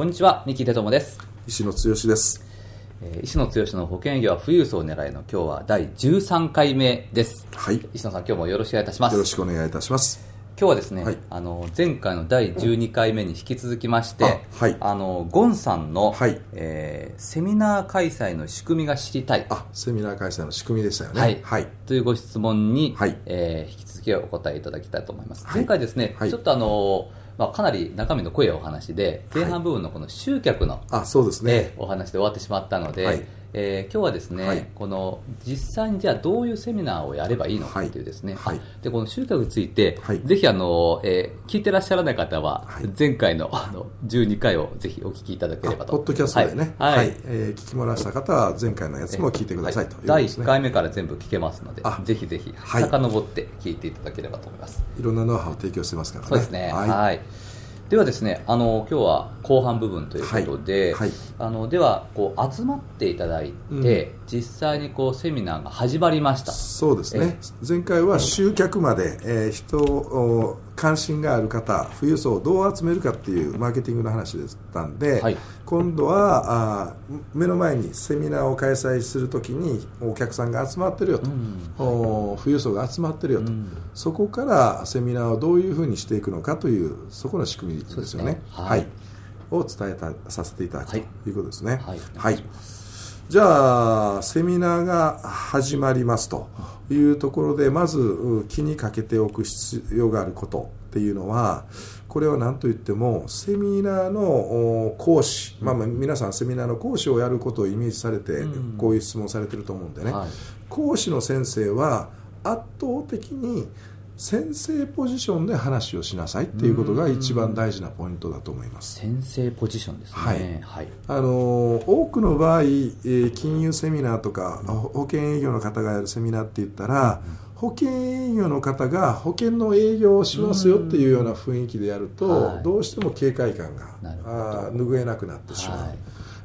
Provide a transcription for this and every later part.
こんにちは三木哲友です。石野剛です。えー石野剛の保険業は富裕層を狙いの今日は第13回目です。はい。石野さん今日もよろしくお願いいたします。よろしくお願いいたします。今日はですね、はい。あの前回の第12回目に引き続きまして、あはい。あのゴンさんの、はい。えーセミナー開催の仕組みが知りたい。あセミナー開催の仕組みでしたよね。はい。はい、というご質問に、はい。えー引き続きお答えいただきたいと思います、はい。前回ですね、はい。ちょっとあの、まあ、かなり中身の濃いお話で前半部分のこの集客の、あそうですね、えーお話で終わってしまったので、はいえー今日はですね、はい。この実際にじゃあどういうセミナーをやればいいのかっていうですね、はい。はい。あでこの集客について、はい。ぜひあの、えー聞いてらっしゃらない方は、はい。前回のあの12回をぜひお聞きいただければと。あポッドキャストでね。はい、はい。えー聞き漏らした方は前回のやつも聞いてくださいということ第ですね、1回目から全部聞けますのであぜひぜひはい。遡って聞いていただければと思います、いろんなノウハウを提供してますからね。そうですね。はい、はいではですねあの今日は後半部分ということで、はいはい。あのではこう集まっていただいて、実際にこうセミナーが始まりました。そうですね。前回は集客まで、えー人を関心がある方富裕層をどう集めるかっていうマーケティングの話でしたんで、はい。今度はあー目の前にセミナーを開催するときにお客さんが集まってるよと、お富裕層が集まってるよと、そこからセミナーをどういうふうにしていくのかというそこの仕組みですよね。ね。ははい。い、を伝えたさせていただくとはい。いうことですね。はい。はいじゃあセミナーが始まりますというところでまずう気にかけておく必要があることっていうのはこれは何といってもセミナーのお講師、まあ、まあ皆さんセミナーの講師をやることをイメージされてうん。こういう質問されてると思うんでね、はい。講師の先生は圧倒的に先生ポジションで話をしなさいっていうことが一番大事なポイントだと思います。先生ポジションですね。はい。はい。あの多くの場合、えー金融セミナーとかほ保険営業の方がやるセミナーって言ったら、保険営業の方が保険の営業をしますよっていうような雰囲気でやると、はい。どうしても警戒感があー拭えなくなってしまう、はい。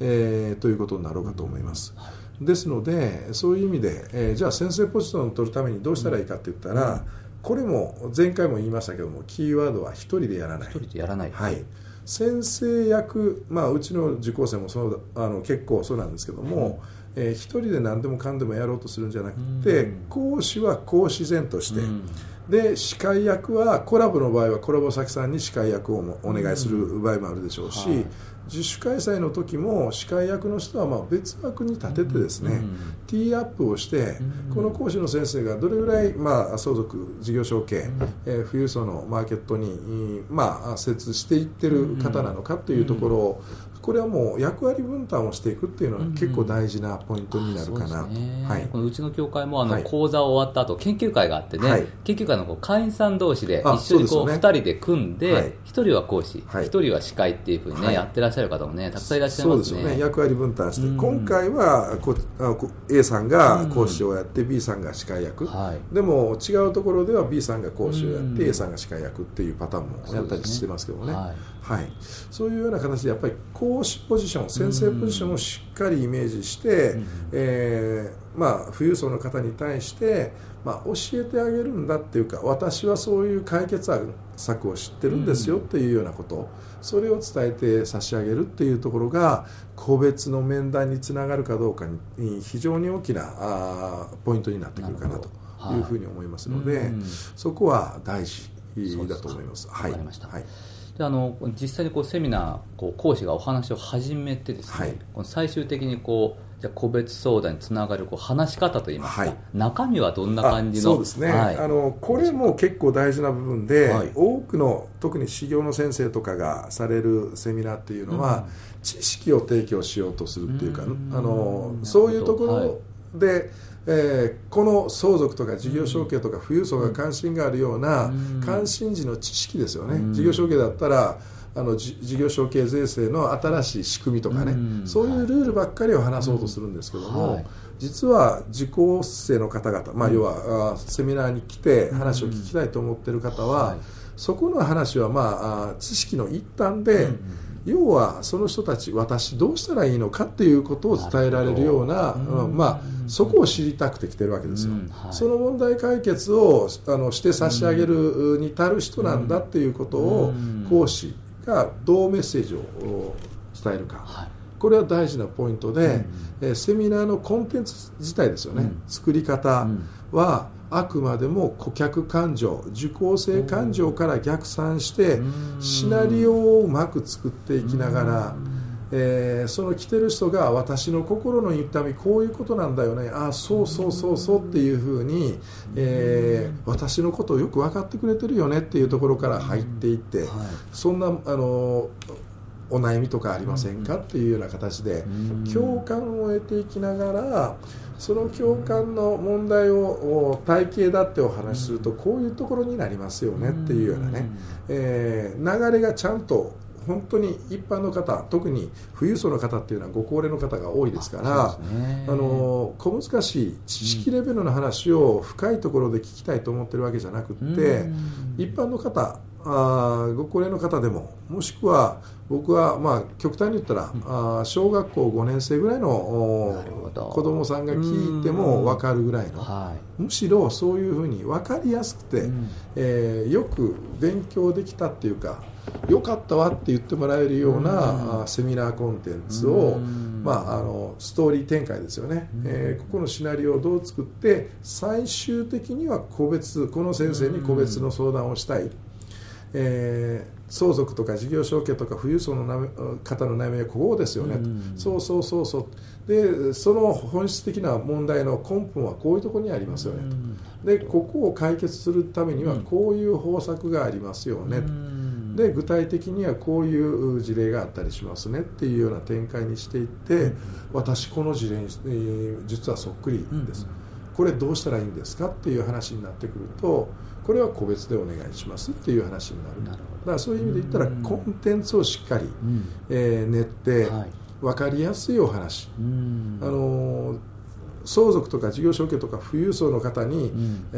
えーということになろうかと思います。ですのでそういう意味で、えーじゃあ先生ポジションを取るためにどうしたらいいかって言ったら、これも前回も言いましたけどもキーワードは一人でやらない。一人でやらない。はい、先生役、まあ、うちの受講生もそうだあの結構そうなんですけども、えー一人で何でもかんでもやろうとするんじゃなくて、うん。講師は講師然として、うんで司会役はコラボの場合はコラボ先さんに司会役をもお願いする場合もあるでしょうし、はい。自主開催の時も司会役の人はまあ別枠に立ててですね、うん。ティーアップをして、うん。この講師の先生がどれぐらい、まあ、相続事業承継、えー富裕層のマーケットに、まあ、接していってる方なのかというところを、これはもう役割分担をしていくっていうのは結構大事なポイントになるかなと、そうはい、このうちの協会もあの、はい。講座終わった後研究会があってね、はい。研究会の会員さん同士であ一緒にこう2そうですよね。人で組んで、はい。一人は講師、一はい。人は司会っていうふうにね、はい。やってらっしゃる方もねたくさんいらっしゃいそうますすよね。役割分担して、うん。今回はこあこ A さんが講師をやって B さんが司会役、はい。でも違うところでは B さんが講師をやって、うん。A さんが司会役っていうパターンもやったりしてますけどもね。はい。はい、そういうような形でやっぱり講師ポジション先生ポジションをしっかりイメージして、うんえーまあ、富裕層の方に対して、まあ、教えてあげるんだっていうか私はそういう解決策を知ってるんですよっていうようなこと、それを伝えて差し上げるっていうところが個別の面談につながるかどうかに非常に大きなあポイントになってくるかなというふうに思いますので、うんそこは大事だと思います。はいであの実際にこうセミナーこう講師がお話を始めてですね、はい。この最終的にこうじゃあ個別相談につながるこう話し方といいますか、はい。中身はどんな感じのあそうですね、はい。あのこれも結構大事な部分で、はい。多くの特に修行の先生とかがされるセミナーっていうのは、知識を提供しようとするっていうか、うん。あのそういうところで、えーこの相続とか事業承継とか富裕層が関心があるようなうん。関心事の知識ですよね、うん。事業承継だったらああのじ事業承継税制の新しい仕組みとかね、うん。そういうルールばっかりを話そうとするんですけども、はい。実は受講生の方々、まあ、要は、あセミナーに来て話を聞きたいと思っている方は、はい。そこの話は、まあ、あ知識の一端で、要はその人たち私どうしたらいいのかっていうことを伝えられるようなうんまあ、そこを知りたくて来てるわけですよ、うん。はい。その問題解決をあのして差し上げるに足る人なんだっていうことをうん。講師がどうメッセージをお伝えるか、はい。これは大事なポイントで、うん。えーセミナーのコンテンツ自体ですよね、うん。作り方うん。はあくまでも顧客感情受講生感情から逆算してうん。シナリオをうまく作っていきながら、えーその来てる人が私の心の痛みこういうことなんだよね。ああそうそうそうそうっていうふうに、えー私のことをよく分かってくれてるよねっていうところから入っていって、はい。そんなあのお悩みとかありませんかっていうような形でうん。共感を得ていきながらその共感の問題をお体系だってお話しするとこういうところになりますよねっていうようなね、えー流れがちゃんと本当に一般の方特に富裕層の方っていうのはご高齢の方が多いですからそうですね。あの小難しい知識レベルの話を深いところで聞きたいと思ってるわけじゃなくって、うん。一般の方あーご高齢の方でももしくは僕は、まあ、極端に言ったら、あー小学校5年生ぐらいの子供さんが聞いても分かるぐらいのはむしろそういうふうに分かりやすくて、うん。えーよく勉強できたっていうかよかったわって言ってもらえるような、うセミナーコンテンツを、うん。まあ、あのストーリー展開ですよね、えーここのシナリオをどう作って最終的には個別この先生に個別の相談をしたい、えー相続とか事業承継とか富裕層の方の悩みはこうですよね、うんそうそうそうそう。でその本質的な問題の根本はこういうところにありますよね。と。でここを解決するためにはこういう方策がありますよね、うん。で具体的にはこういう事例があったりしますねっていうような展開にしていって、私この事例に、えー実はそっくりです、これどうしたらいいんですかっていう話になってくるとこれは個別でお願いしますっていう話になる。だからそういう意味で言ったらうん。コンテンツをしっかり、うん。えー練ってはい。分かりやすいお話、うん。あのー相続とか事業承継とか富裕層の方に、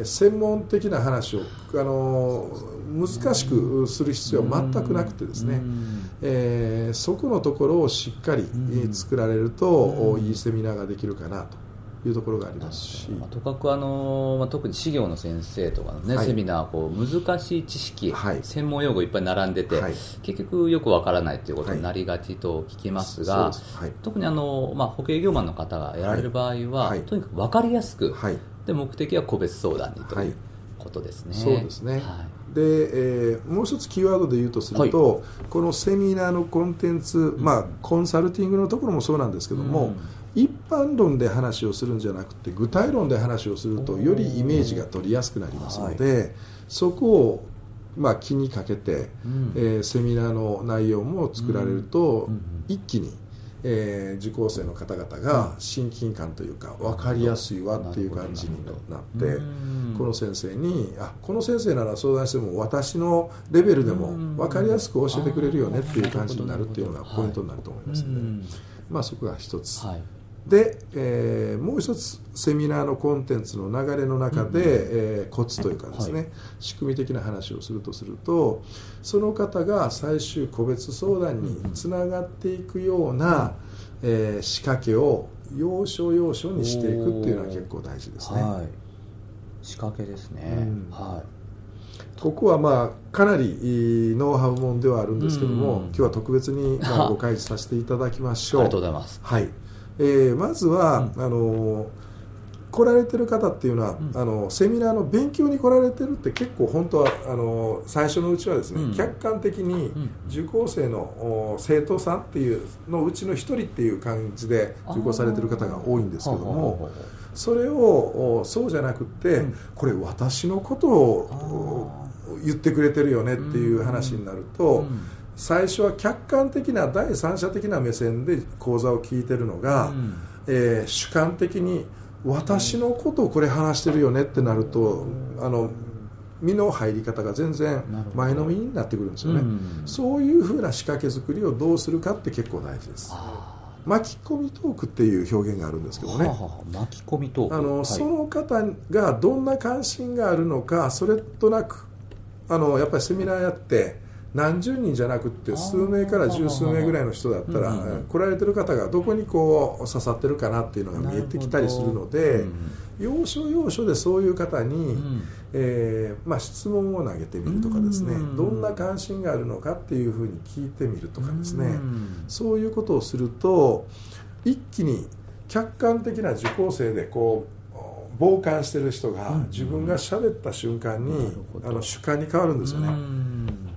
専門的な話を、あのー難しくする必要は全くなくてですね、うん。えーそこのところをしっかり、えー作られると、いいセミナーができるかなというところがありますし、まあ、とかくあの、まあ、特に事業の先生とかのね、はい。セミナーこう難しい知識、はい。専門用語いっぱい並んでて、はい。結局よくわからないということになりがちと聞きますが、特にあの、まあ、保険業マンの方がやられる場合は、はい。とにかく分かりやすく、はい。で目的は個別相談にとはい。いうことですね。そうですね、はい。で、えーもう一つキーワードで言うとすると、このセミナーのコンテンツ、まあ、コンサルティングのところもそうなんですけども、うん一般論で話をするんじゃなくて具体論で話をするとよりイメージが取りやすくなりますので、そこを、まあ、気にかけて、うん。えーセミナーの内容も作られると、一気に、えー受講生の方々が親近感というか分かりやすいわっていう感じになって、うん。この先生にあこの先生なら相談しても私のレベルでも分かりやすく教えてくれるよねっていう感じになるっていうのがポイントになると思いますので、うん。まあ、そこが一つ、はいで、えーもう一つセミナーのコンテンツの流れの中で、えーコツというかですね、は仕組み的な話をするとするとその方が最終個別相談につながっていくような、えー仕掛けを要所要所にしていくっていうのは結構大事ですね。はい、仕掛けですね、うん。はここはまあかなりいいノウハウもんではあるんですけども、うん今日は特別にまあ ご開示させていただきましい、あょう。りがとうございます。はい、えーまずは、あの来られてる方っていうのは、あのセミナーの勉強に来られてるって結構本当はあの最初のうちはですね、うん。客観的にん。受講生のお生徒さんっていうのうちの一人っていう感じで受講されてる方が多いんですけども。それをおそうじゃなくって、うん。これ私のことをお言ってくれてるよねっていう話になると、うん最初は客観的な第三者的な目線で講座を聞いてるのが、うん。えー主観的に私のことをこれ話してるよねってなると、あの身の入り方が全然前のめりになってくるんですよね、そういうふうな仕掛け作りをどうするかって結構大事です。巻き込みトークっていう表現があるんですけどね、巻き込みトーク。あの、はい、その方がどんな関心があるのかそれとなくあのやっぱりセミナーやって何十人じゃなくて数名から十数名ぐらいの人だったら来られてる方がどこにこう刺さってるかなっていうのが見えてきたりするので要所要所でそういう方に、えーまあ、質問を投げてみるとかですね。どんな関心があるのかっていうふうに聞いてみるとかですね。そういうことをすると一気に客観的な受講生でこう傍観してる人が自分が喋った瞬間にあの主観に変わるんですよね。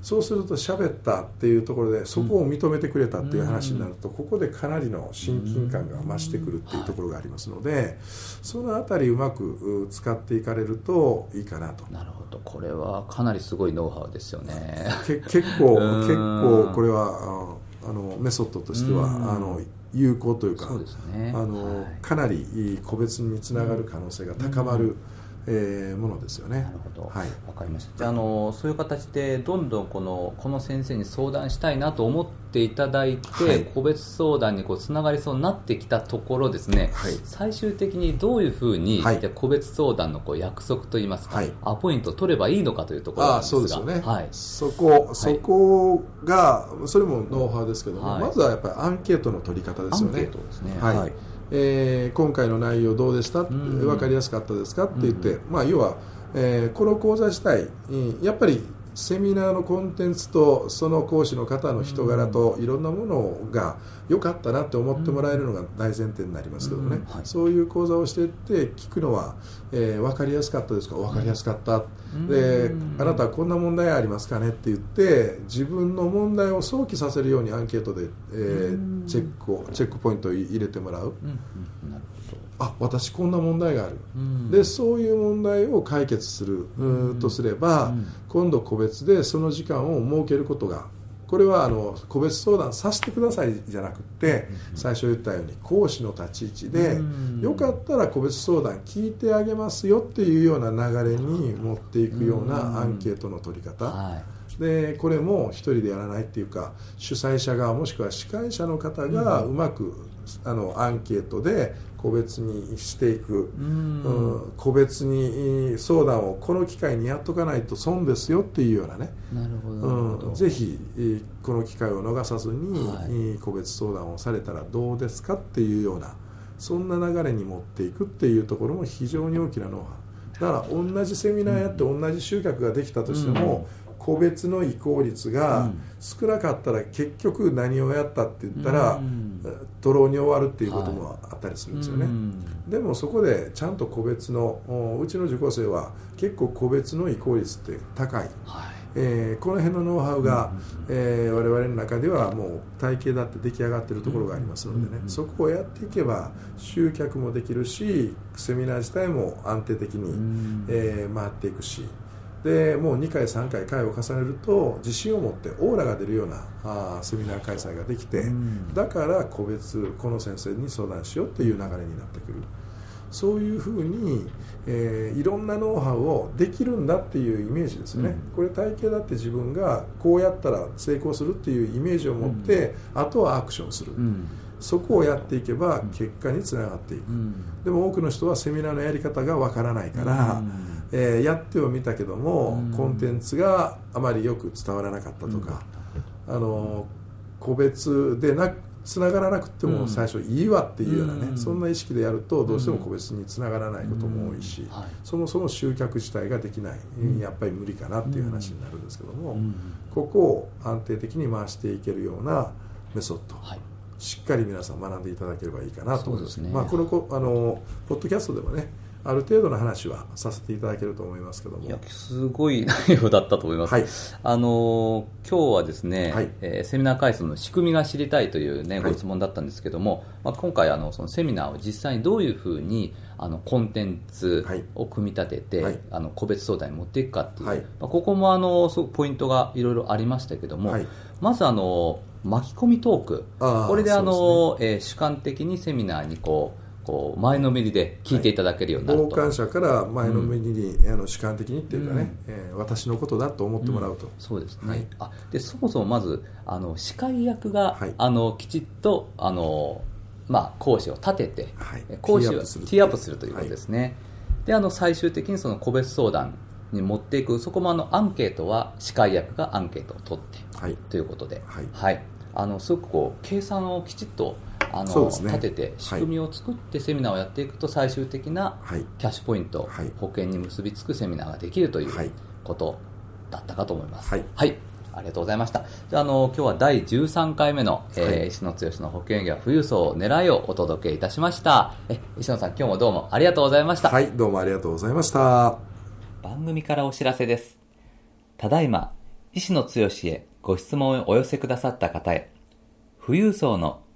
そうすると喋ったっていうところでそこを認めてくれたっていう話になるとここでかなりの親近感が増してくるっていうところがありますのでその辺りうまく使っていかれるといいかなと。なるほど。これはかなりすごいノウハウですよね。結構結構これはあのメソッドとしてはあの有効というか、ね、あの、はい、かなり個別につながる可能性が高まる、えー、ものですよね。なるほど。はい。わかりました。じゃあ、あの、そういう形で、どんどんこの、この先生に相談したいなと思っていただいて、はい、個別相談にこう、つながりそうになってきたところですね、はい、最終的にどういうふうに、はい、個別相談のこう約束といいますか、はい、アポイントを取ればいいのかというところなんですが。あそうですよね。はい。そこ、そこが、それもノウハウですけども、まずはやっぱりアンケートの取り方ですよね。アンケートですね。はいえー、今回の内容どうでした、うん、分かりやすかったですか？って言って、うん、まあ、要は、えー、この講座自体、やっぱりセミナーのコンテンツとその講師の方の人柄といろんなものが良かったなって思ってもらえるのが大前提になりますけどね、はい、そういう講座をしていって聞くのは、えー、分かりやすかったですか？分かりやすかった、であなたはこんな問題ありますかねって言って自分の問題を想起させるようにアンケートで、えー、チェックをチェックポイントを入れてもらう。あ私こんな問題がある、うん、でそういう問題を解決する、うん、とすれば、うん、今度個別でその時間を設けることがこれはあの個別相談させてくださいじゃなくて最初言ったように講師の立ち位置でよかったら個別相談聞いてあげますよっていうような流れに持っていくようなアンケートの取り方。でこれも一人でやらないっていうか主催者側もしくは司会者の方がうまくあのアンケートで個別にしていく、うん、個別に相談をこの機会にやっとかないと損ですよっていうようなね。なるほど、うん、ぜひこの機会を逃さずに、はい、個別相談をされたらどうですかっていうようなそんな流れに持っていくっていうところも非常に大きなノウハウだから同じセミナーやって同じ集客ができたとしても、うん個別の移行率が少なかったら結局何をやったって言ったら、徒労に終わるっていうこともあったりするんですよね、でもそこでちゃんと個別のうちの受講生は結構個別の移行率って高い、はい。えー、この辺のノウハウが、えー、我々の中ではもう体系だって出来上がっているところがありますのでね、そこをやっていけば集客もできるしセミナー自体も安定的に、えー、回っていくしでもう2回3回回を重ねると自信を持ってオーラが出るようなあセミナー開催ができて、うん、だから個別この先生に相談しようっていう流れになってくる。そういうふうに、えー、いろんなノウハウをできるんだっていうイメージですよね、うん、これ体系だって自分がこうやったら成功するっていうイメージを持って、うん、あとはアクションする、そこをやっていけば結果につながっていく、でも多くの人はセミナーのやり方がわからないから、えー、やってはみたけども、コンテンツがあまりよく伝わらなかったとか、あの個別でなつながらなくても最初いいわっていうようなね、うん、そんな意識でやるとどうしても個別につながらないことも多いし、うん。はい、そもそも集客自体ができない、うん、やっぱり無理かなっていう話になるんですけども、ここを安定的に回していけるようなメソッド、はい、しっかり皆さん学んでいただければいいかなと思います、ね、まあ、このあのポッドキャストでもねある程度の話はさせていただけると思いますけども。いやすごい 内容だったと思います、はい、あの今日はですね、はい、えー、セミナー回数の仕組みが知りたいというね、ご質問だったんですけども、まあ、今回あのそのセミナーを実際にどういうふうにあのコンテンツを組み立てて、はい、あの個別相談に持っていくかっていう、はい、まあ、ここもあのすごくポイントがいろいろありましたけども、はい、まずあの巻き込みトーク。これであの、ね、えー、主観的にセミナーにこうこう前のめりで聞いていただけるようになると、傍観者から前のめりに、あの主観的にっていうかね、えー私のことだと思ってもらうと、そうですね、はい。あでそもそもまずあの司会役が、はい。あのきちっとあの、まあ、講師を立てて、はい。講師をティーアップするティーアップするということですね、であの最終的にその個別相談に持っていくそこもあのアンケートは司会役がアンケートを取ってはい。ということで、はい。あのすごくこう計算をきちっとあの、ね立てて仕組みを作ってセミナーをやっていくと最終的なはいキャッシュポイント、はい保険に結びつくセミナーができるというはいことだったかと思います。はいありがとうございました。じゃあ、あの、今日は第13回目の、えーはい石野剛の保険業富裕層を狙いをお届けいたしました。え、石野さん、今日もどうもありがとうございました。はいどうもありがとうございました番組からお知らせです。ただいま、石野剛へご質問をお寄せくださった方へ、富裕層の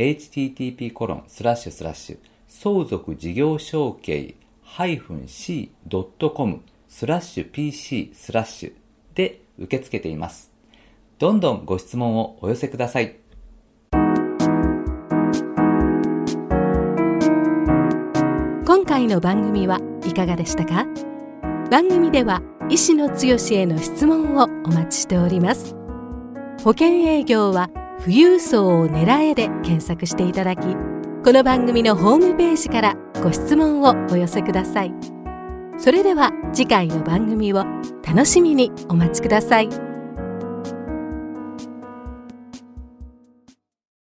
http コロンスラッシュスラッシュ相続事業承継 -c.com スラッシュ pc スラッシュで受け付けています。どんどんご質問をお寄せください。今回の番組はいかがでしたか？番組では医師の強しへの質問をお待ちしております保険営業は富裕層を狙えで検索していただきこの番組のホームページからご質問をお寄せください。それでは次回の番組を楽しみにお待ちください。